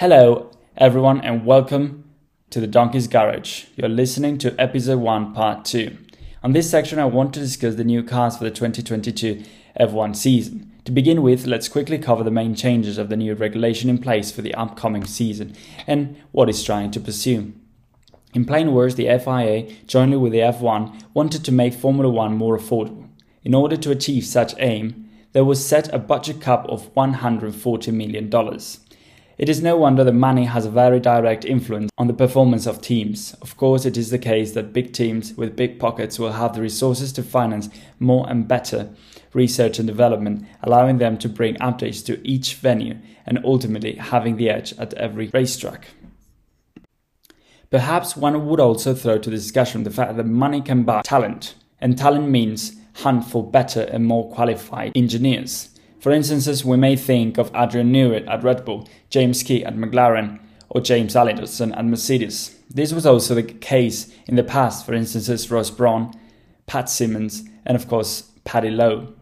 Hello, everyone, and welcome to the Donkey's Garage. You're listening to episode 1, part 2. On this section, I want to discuss the new cars for the 2022 F1 season. To begin with, let's quickly cover the main changes of the new regulation in place for the upcoming season and what it's trying to pursue. In plain words, the FIA, jointly with the F1, wanted to make Formula One more affordable. In order to achieve such aim, there was set a budget cap of $140 million. It is no wonder that money has a very direct influence on the performance of teams. Of course, it is the case that big teams with big pockets will have the resources to finance more and better research and development, allowing them to bring updates to each venue and ultimately having the edge at every racetrack. Perhaps one would also throw to the discussion the fact that money can buy talent, and talent means hunt for better and more qualified engineers. For instance, we may think of Adrian Newey at Red Bull, James Key at McLaren, or James Allison at Mercedes. This was also the case in the past, for instance, Ross Brawn, Pat Symonds, and of course, Paddy Lowe.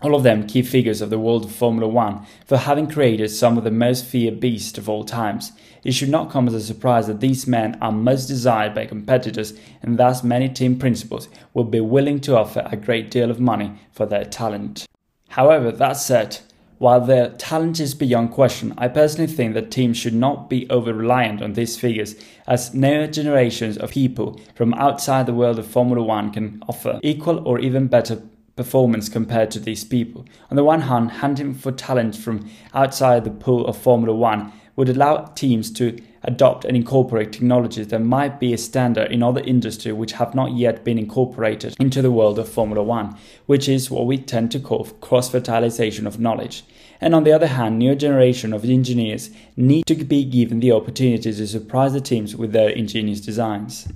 All of them key figures of the world of Formula One for having created some of the most feared beasts of all times. It should not come as a surprise that these men are most desired by competitors and thus many team principals will be willing to offer a great deal of money for their talent. However, that said, while their talent is beyond question, I personally think that teams should not be over reliant on these figures, as newer generations of people from outside the world of Formula One can offer equal or even better performance compared to these people. On the one hand, hunting for talent from outside the pool of Formula One would allow teams to adopt and incorporate technologies that might be a standard in other industries which have not yet been incorporated into the world of Formula One, which is what we tend to call cross fertilization of knowledge. And on the other hand, new generation of engineers need to be given the opportunity to surprise the teams with their ingenious designs.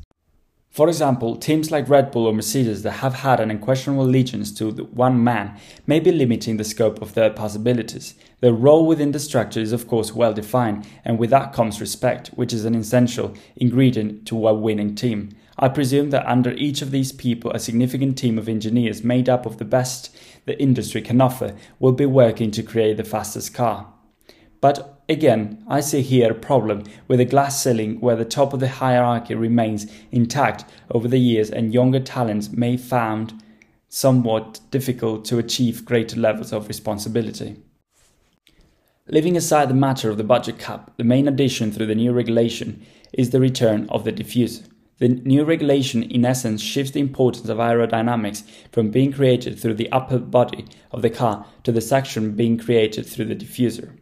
For example, teams like Red Bull or Mercedes that have had an unquestionable allegiance to one man may be limiting the scope of their possibilities. Their role within the structure is of course well defined, and with that comes respect, which is an essential ingredient to a winning team. I presume that under each of these people, a significant team of engineers made up of the best the industry can offer will be working to create the fastest car. But Again, I see here a problem with a glass ceiling where the top of the hierarchy remains intact over the years and younger talents may found somewhat difficult to achieve greater levels of responsibility. Leaving aside the matter of the budget cap, the main addition through the new regulation is the return of the diffuser. The new regulation, in essence, shifts the importance of aerodynamics from being created through the upper body of the car to the section being created through the diffuser.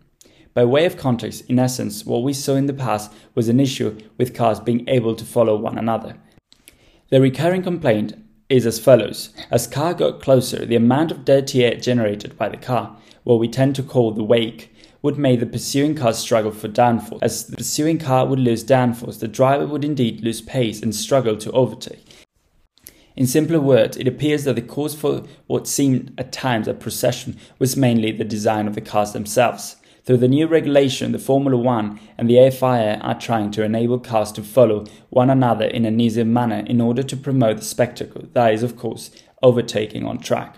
By way of context, in essence, what we saw in the past was an issue with cars being able to follow one another. The recurring complaint is as follows As car got closer, the amount of dirty air generated by the car, what we tend to call the wake, would make the pursuing car struggle for downforce. As the pursuing car would lose downforce, the driver would indeed lose pace and struggle to overtake. In simpler words, it appears that the cause for what seemed at times a procession was mainly the design of the cars themselves. Through the new regulation, the Formula One and the FIA are trying to enable cars to follow one another in an easier manner in order to promote the spectacle, that is, of course, overtaking on track.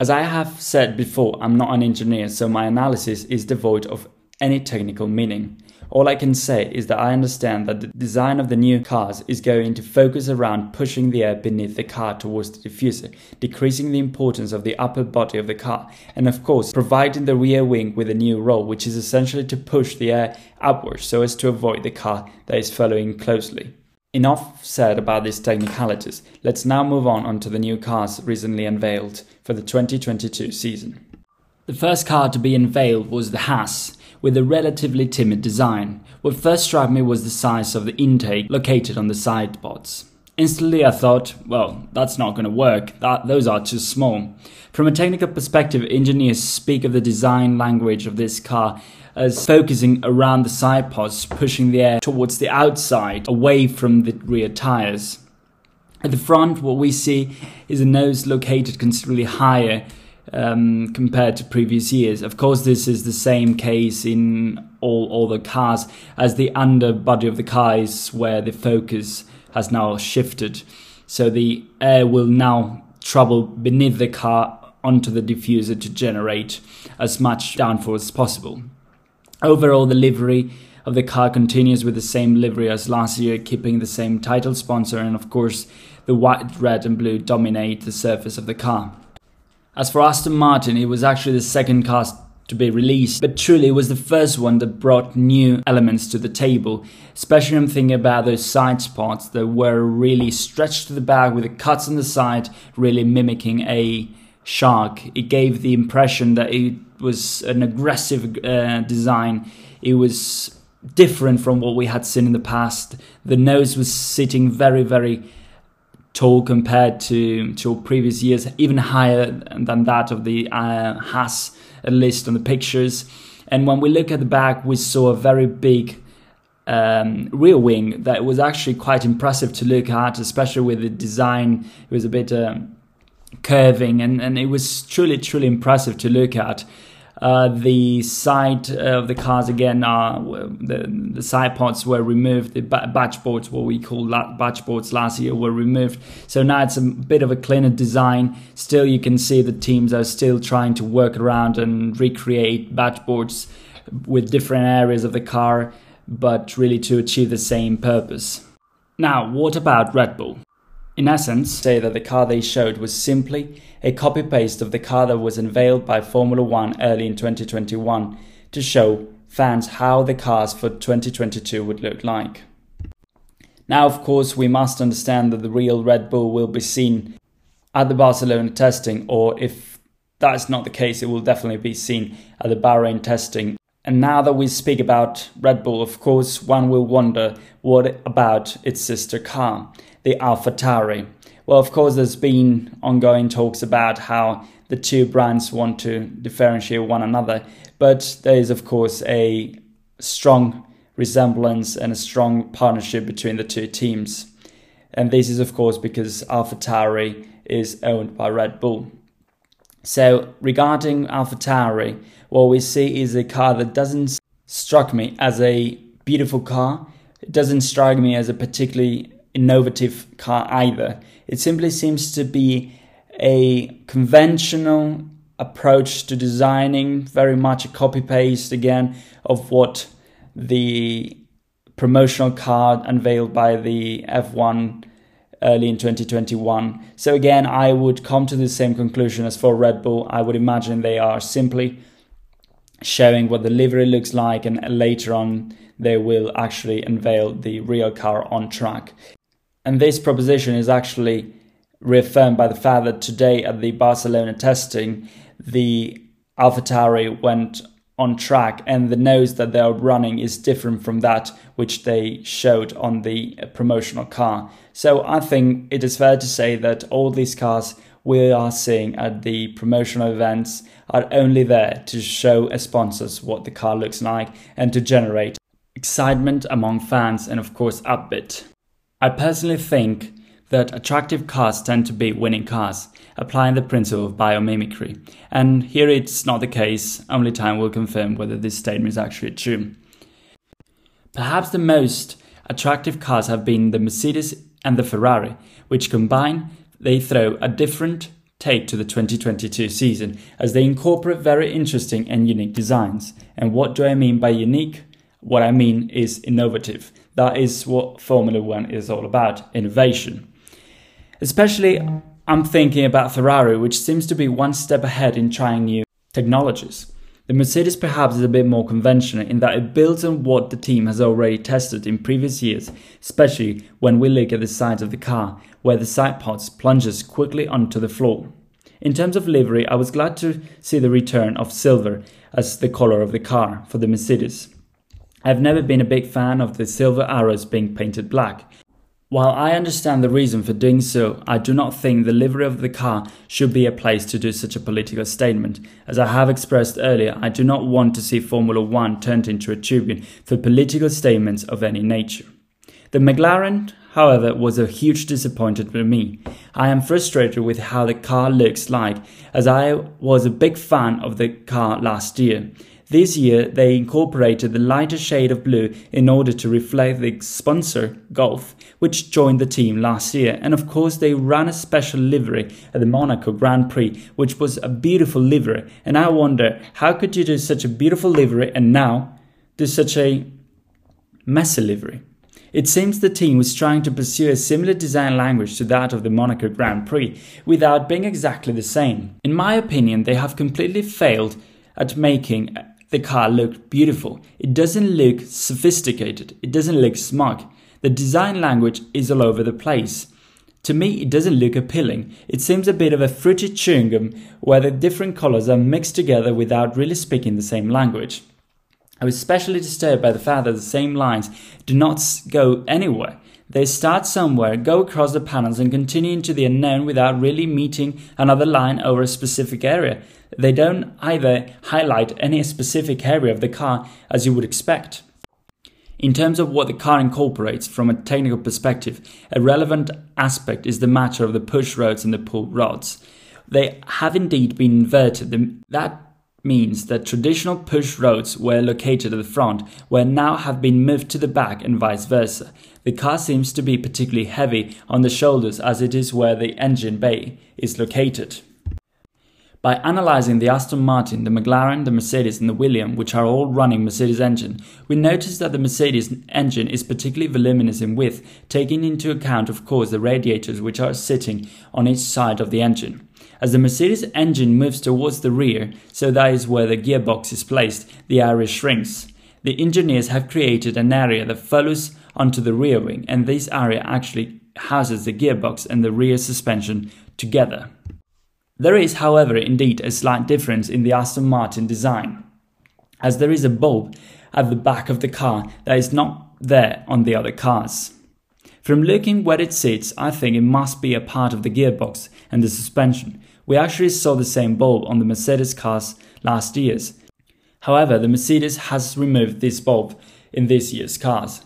As I have said before, I'm not an engineer, so my analysis is devoid of any technical meaning. All I can say is that I understand that the design of the new cars is going to focus around pushing the air beneath the car towards the diffuser, decreasing the importance of the upper body of the car, and of course, providing the rear wing with a new role, which is essentially to push the air upwards so as to avoid the car that is following closely. Enough said about these technicalities. Let's now move on onto the new cars recently unveiled for the 2022 season. The first car to be unveiled was the Haas, with a relatively timid design. What first struck me was the size of the intake located on the side pods. Instantly I thought, well, that's not going to work, that, those are too small. From a technical perspective, engineers speak of the design language of this car as focusing around the side pods, pushing the air towards the outside, away from the rear tires. At the front, what we see is a nose located considerably higher um, compared to previous years. Of course, this is the same case in all, all the cars, as the underbody of the car is where the focus has now shifted. So the air will now travel beneath the car onto the diffuser to generate as much downforce as possible. Overall, the livery of the car continues with the same livery as last year, keeping the same title sponsor, and of course, the white, red, and blue dominate the surface of the car. As for Aston Martin, it was actually the second car to be released, but truly it was the first one that brought new elements to the table. Especially I'm thinking about those side pods that were really stretched to the back with the cuts on the side, really mimicking a shark. It gave the impression that it was an aggressive uh, design. It was different from what we had seen in the past. The nose was sitting very, very tall compared to to previous years, even higher than that of the uh, Haas least on the pictures. And when we look at the back, we saw a very big um, rear wing that was actually quite impressive to look at, especially with the design. It was a bit um, curving, and, and it was truly, truly impressive to look at. Uh, the side of the cars again are the, the side pods were removed. The batch boards, what we call batch boards last year, were removed. So now it's a bit of a cleaner design. Still, you can see the teams are still trying to work around and recreate batch boards with different areas of the car, but really to achieve the same purpose. Now, what about Red Bull? In essence, say that the car they showed was simply a copy paste of the car that was unveiled by Formula One early in 2021 to show fans how the cars for 2022 would look like. Now, of course, we must understand that the real Red Bull will be seen at the Barcelona testing, or if that's not the case, it will definitely be seen at the Bahrain testing. And now that we speak about Red Bull, of course, one will wonder what about its sister car the AlphaTauri. Well, of course, there's been ongoing talks about how the two brands want to differentiate one another, but there is, of course, a strong resemblance and a strong partnership between the two teams. And this is, of course, because AlphaTauri is owned by Red Bull. So, regarding AlphaTauri, what we see is a car that doesn't strike me as a beautiful car. It doesn't strike me as a particularly innovative car either. It simply seems to be a conventional approach to designing, very much a copy paste again of what the promotional card unveiled by the F1 early in 2021. So again, I would come to the same conclusion as for Red Bull. I would imagine they are simply showing what the livery looks like and later on they will actually unveil the real car on track. And this proposition is actually reaffirmed by the fact that today at the Barcelona testing, the AlphaTauri went on track and the nose that they are running is different from that which they showed on the promotional car. So I think it is fair to say that all these cars we are seeing at the promotional events are only there to show sponsors what the car looks like and to generate excitement among fans and of course upbeat. I personally think that attractive cars tend to be winning cars, applying the principle of biomimicry. And here it's not the case, only time will confirm whether this statement is actually true. Perhaps the most attractive cars have been the Mercedes and the Ferrari, which combine, they throw a different take to the 2022 season as they incorporate very interesting and unique designs. And what do I mean by unique? What I mean is innovative. That is what Formula One is all about innovation. Especially, I'm thinking about Ferrari, which seems to be one step ahead in trying new technologies. The Mercedes perhaps is a bit more conventional in that it builds on what the team has already tested in previous years, especially when we look at the sides of the car, where the side pods plunges quickly onto the floor. In terms of livery, I was glad to see the return of silver as the color of the car for the Mercedes. I've never been a big fan of the silver arrows being painted black. While I understand the reason for doing so, I do not think the livery of the car should be a place to do such a political statement. As I have expressed earlier, I do not want to see Formula One turned into a tribune for political statements of any nature. The McLaren, however, was a huge disappointment for me. I am frustrated with how the car looks like, as I was a big fan of the car last year. This year, they incorporated the lighter shade of blue in order to reflect the sponsor, Gulf, which joined the team last year. And of course, they ran a special livery at the Monaco Grand Prix, which was a beautiful livery. And I wonder, how could you do such a beautiful livery and now to such a messy livery? It seems the team was trying to pursue a similar design language to that of the Monaco Grand Prix without being exactly the same. In my opinion, they have completely failed at making the car look beautiful. It doesn't look sophisticated, it doesn't look smart. The design language is all over the place. To me, it doesn't look appealing. It seems a bit of a fruity chewing gum where the different colors are mixed together without really speaking the same language. I was especially disturbed by the fact that the same lines do not go anywhere. They start somewhere, go across the panels, and continue into the unknown without really meeting another line over a specific area. They don't either highlight any specific area of the car as you would expect. In terms of what the car incorporates from a technical perspective, a relevant aspect is the matter of the push rods and the pull rods. They have indeed been inverted. That means that traditional push rods were located at the front, where now have been moved to the back and vice versa. The car seems to be particularly heavy on the shoulders as it is where the engine bay is located. By analyzing the Aston Martin, the McLaren, the Mercedes, and the William, which are all running Mercedes engine, we notice that the Mercedes engine is particularly voluminous in width, taking into account, of course, the radiators which are sitting on each side of the engine. As the Mercedes engine moves towards the rear, so that is where the gearbox is placed, the area shrinks. The engineers have created an area that follows onto the rear wing, and this area actually houses the gearbox and the rear suspension together. There is, however, indeed a slight difference in the Aston Martin design, as there is a bulb at the back of the car that is not there on the other cars. From looking where it sits, I think it must be a part of the gearbox and the suspension. We actually saw the same bulb on the Mercedes cars last year's. However, the Mercedes has removed this bulb in this year's cars.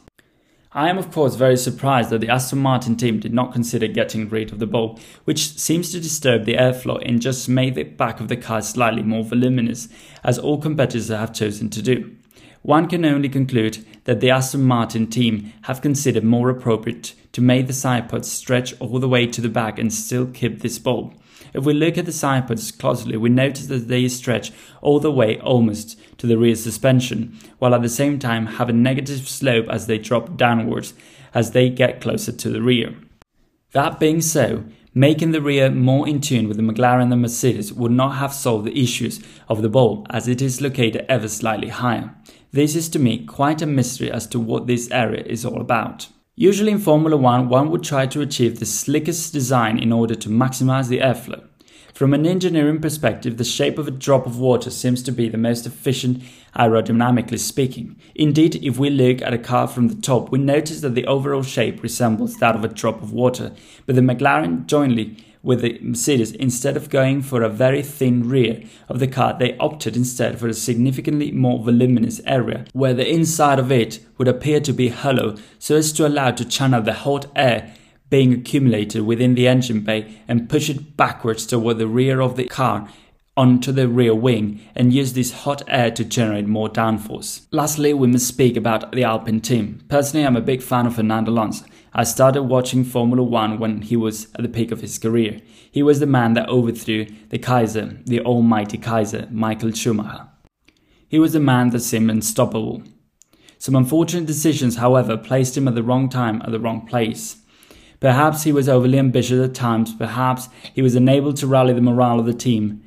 I am, of course, very surprised that the Aston Martin team did not consider getting rid of the bulb, which seems to disturb the airflow and just made the back of the car slightly more voluminous, as all competitors have chosen to do. One can only conclude that the Aston Martin team have considered more appropriate to make the side pods stretch all the way to the back and still keep this bulb. If we look at the side pods closely, we notice that they stretch all the way almost to the rear suspension, while at the same time have a negative slope as they drop downwards as they get closer to the rear. That being so, making the rear more in tune with the McLaren and the Mercedes would not have solved the issues of the bulb as it is located ever slightly higher. This is to me quite a mystery as to what this area is all about. Usually in Formula 1, one would try to achieve the slickest design in order to maximize the airflow. From an engineering perspective, the shape of a drop of water seems to be the most efficient aerodynamically speaking. Indeed, if we look at a car from the top, we notice that the overall shape resembles that of a drop of water, but the McLaren jointly with the Mercedes, instead of going for a very thin rear of the car, they opted instead for a significantly more voluminous area, where the inside of it would appear to be hollow so as to allow to channel the hot air being accumulated within the engine bay and push it backwards toward the rear of the car onto the rear wing and use this hot air to generate more downforce. Lastly, we must speak about the Alpine team. Personally, I'm a big fan of Fernando Alonso. I started watching Formula One when he was at the peak of his career. He was the man that overthrew the Kaiser, the almighty Kaiser, Michael Schumacher. He was the man that seemed unstoppable. Some unfortunate decisions, however, placed him at the wrong time at the wrong place. Perhaps he was overly ambitious at times, perhaps he was unable to rally the morale of the team.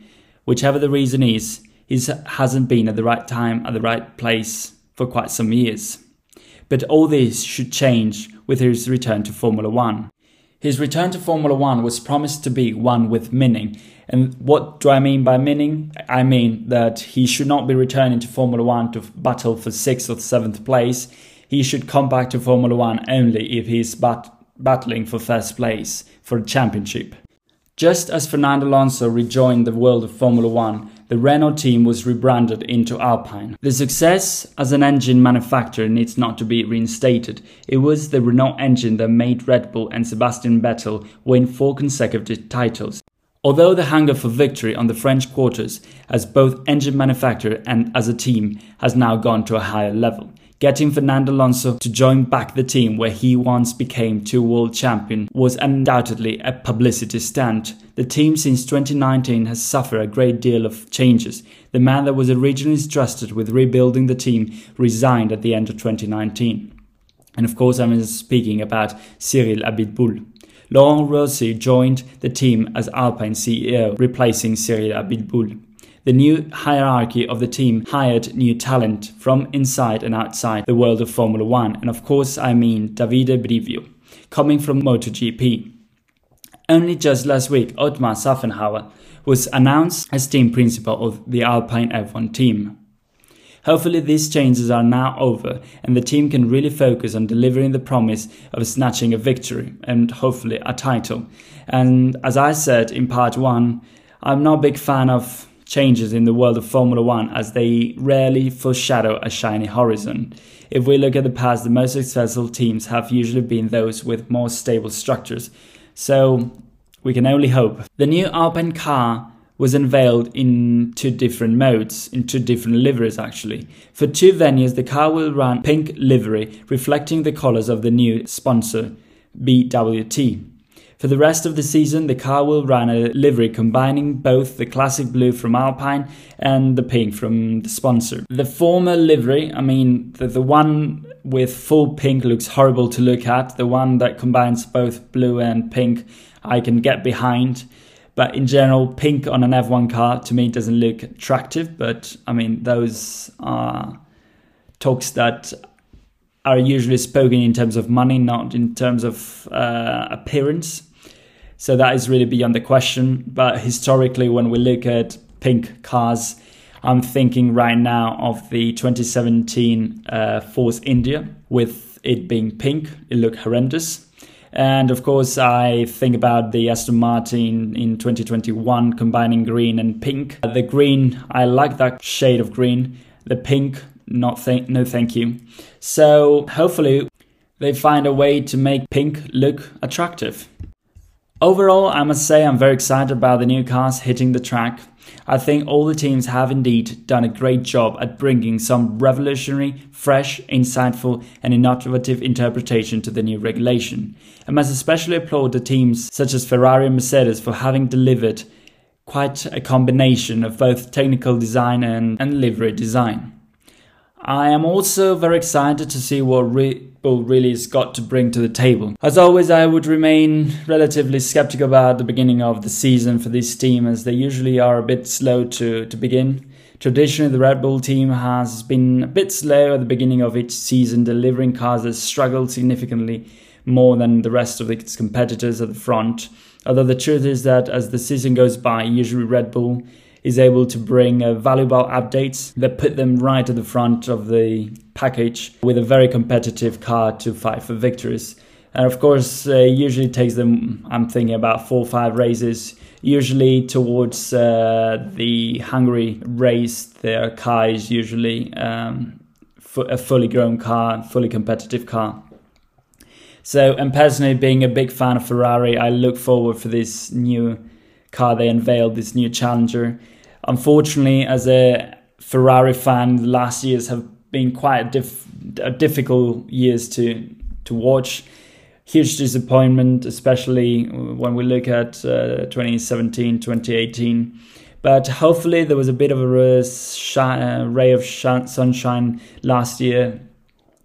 Whichever the reason is, he hasn't been at the right time at the right place for quite some years. But all this should change with his return to Formula One. His return to Formula One was promised to be one with meaning. And what do I mean by meaning? I mean that he should not be returning to Formula One to battle for sixth or seventh place. He should come back to Formula One only if he's bat- battling for first place for a championship. Just as Fernando Alonso rejoined the world of Formula One, the Renault team was rebranded into Alpine. The success as an engine manufacturer needs not to be reinstated. It was the Renault engine that made Red Bull and Sebastian Vettel win four consecutive titles. Although the hunger for victory on the French quarters as both engine manufacturer and as a team has now gone to a higher level. Getting Fernando Alonso to join back the team where he once became two world champion was undoubtedly a publicity stunt the team since 2019 has suffered a great deal of changes. The man that was originally trusted with rebuilding the team resigned at the end of 2019. And of course, I'm speaking about Cyril Abiteboul. Laurent Rossi joined the team as Alpine CEO, replacing Cyril Abiteboul. The new hierarchy of the team hired new talent from inside and outside the world of Formula One, and of course, I mean Davide Brivio, coming from MotoGP. Only just last week, Otmar Szafnauer was announced as team principal of the Alpine F1 team. Hopefully, these changes are now over and the team can really focus on delivering the promise of snatching a victory and hopefully a title. And as I said in part one, I'm not a big fan of changes in the world of Formula One as they rarely foreshadow a shiny horizon. If we look at the past, the most successful teams have usually been those with more stable structures so we can only hope. The new Alpine car was unveiled in two different modes, in two different liveries actually. For two venues, the car will run pink livery, reflecting the colors of the new sponsor, BWT. For the rest of the season, the car will run a livery combining both the classic blue from Alpine and the pink from the sponsor. The former livery, I mean, the, the one with full pink looks horrible to look at. The one that combines both blue and pink, I can get behind. But in general, pink on an F1 car to me doesn't look attractive. But I mean, those are talks that are usually spoken in terms of money, not in terms of uh, appearance. So that is really beyond the question. But historically, when we look at pink cars, I'm thinking right now of the 2017 uh, Force India with it being pink. It looked horrendous. And of course, I think about the Aston Martin in 2021 combining green and pink. The green, I like that shade of green. The pink, not th- no thank you. So hopefully they find a way to make pink look attractive. Overall, I must say I'm very excited about the new cars hitting the track. I think all the teams have indeed done a great job at bringing some revolutionary, fresh, insightful, and innovative interpretation to the new regulation. I must especially applaud the teams such as Ferrari and Mercedes for having delivered quite a combination of both technical design and, and livery design. I am also very excited to see what Red Bull really has got to bring to the table. As always, I would remain relatively skeptical about the beginning of the season for this team as they usually are a bit slow to, to begin. Traditionally, the Red Bull team has been a bit slow at the beginning of each season, delivering cars that struggled significantly more than the rest of its competitors at the front. Although the truth is that as the season goes by, usually Red Bull is able to bring uh, valuable updates that put them right at the front of the package with a very competitive car to fight for victories. And of course, uh, usually takes them, I'm thinking about four or five races, usually towards uh, the Hungary race. Their car is usually um, a fully grown car, fully competitive car. So, and personally, being a big fan of Ferrari, I look forward for this new car they unveiled, this new Challenger. Unfortunately, as a Ferrari fan, the last years have been quite diff- difficult years to to watch. Huge disappointment, especially when we look at uh, 2017, 2018. But hopefully, there was a bit of a uh, ray of sunshine last year.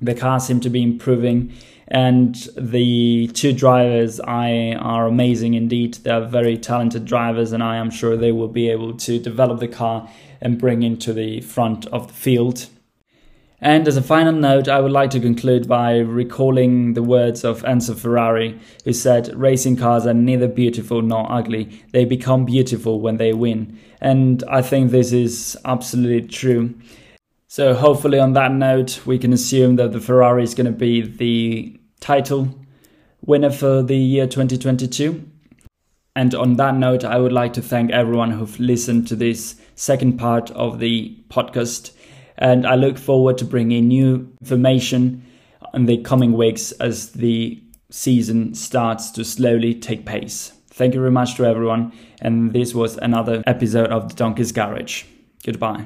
The car seemed to be improving and the two drivers I are amazing indeed. They're very talented drivers, and I am sure they will be able to develop the car and bring into the front of the field. And as a final note, I would like to conclude by recalling the words of Enzo Ferrari, who said, Racing cars are neither beautiful nor ugly. They become beautiful when they win. And I think this is absolutely true. So, hopefully, on that note, we can assume that the Ferrari is going to be the title winner for the year 2022. And on that note, I would like to thank everyone who've listened to this second part of the podcast. And I look forward to bringing new information in the coming weeks as the season starts to slowly take pace. Thank you very much to everyone. And this was another episode of the Donkey's Garage. Goodbye.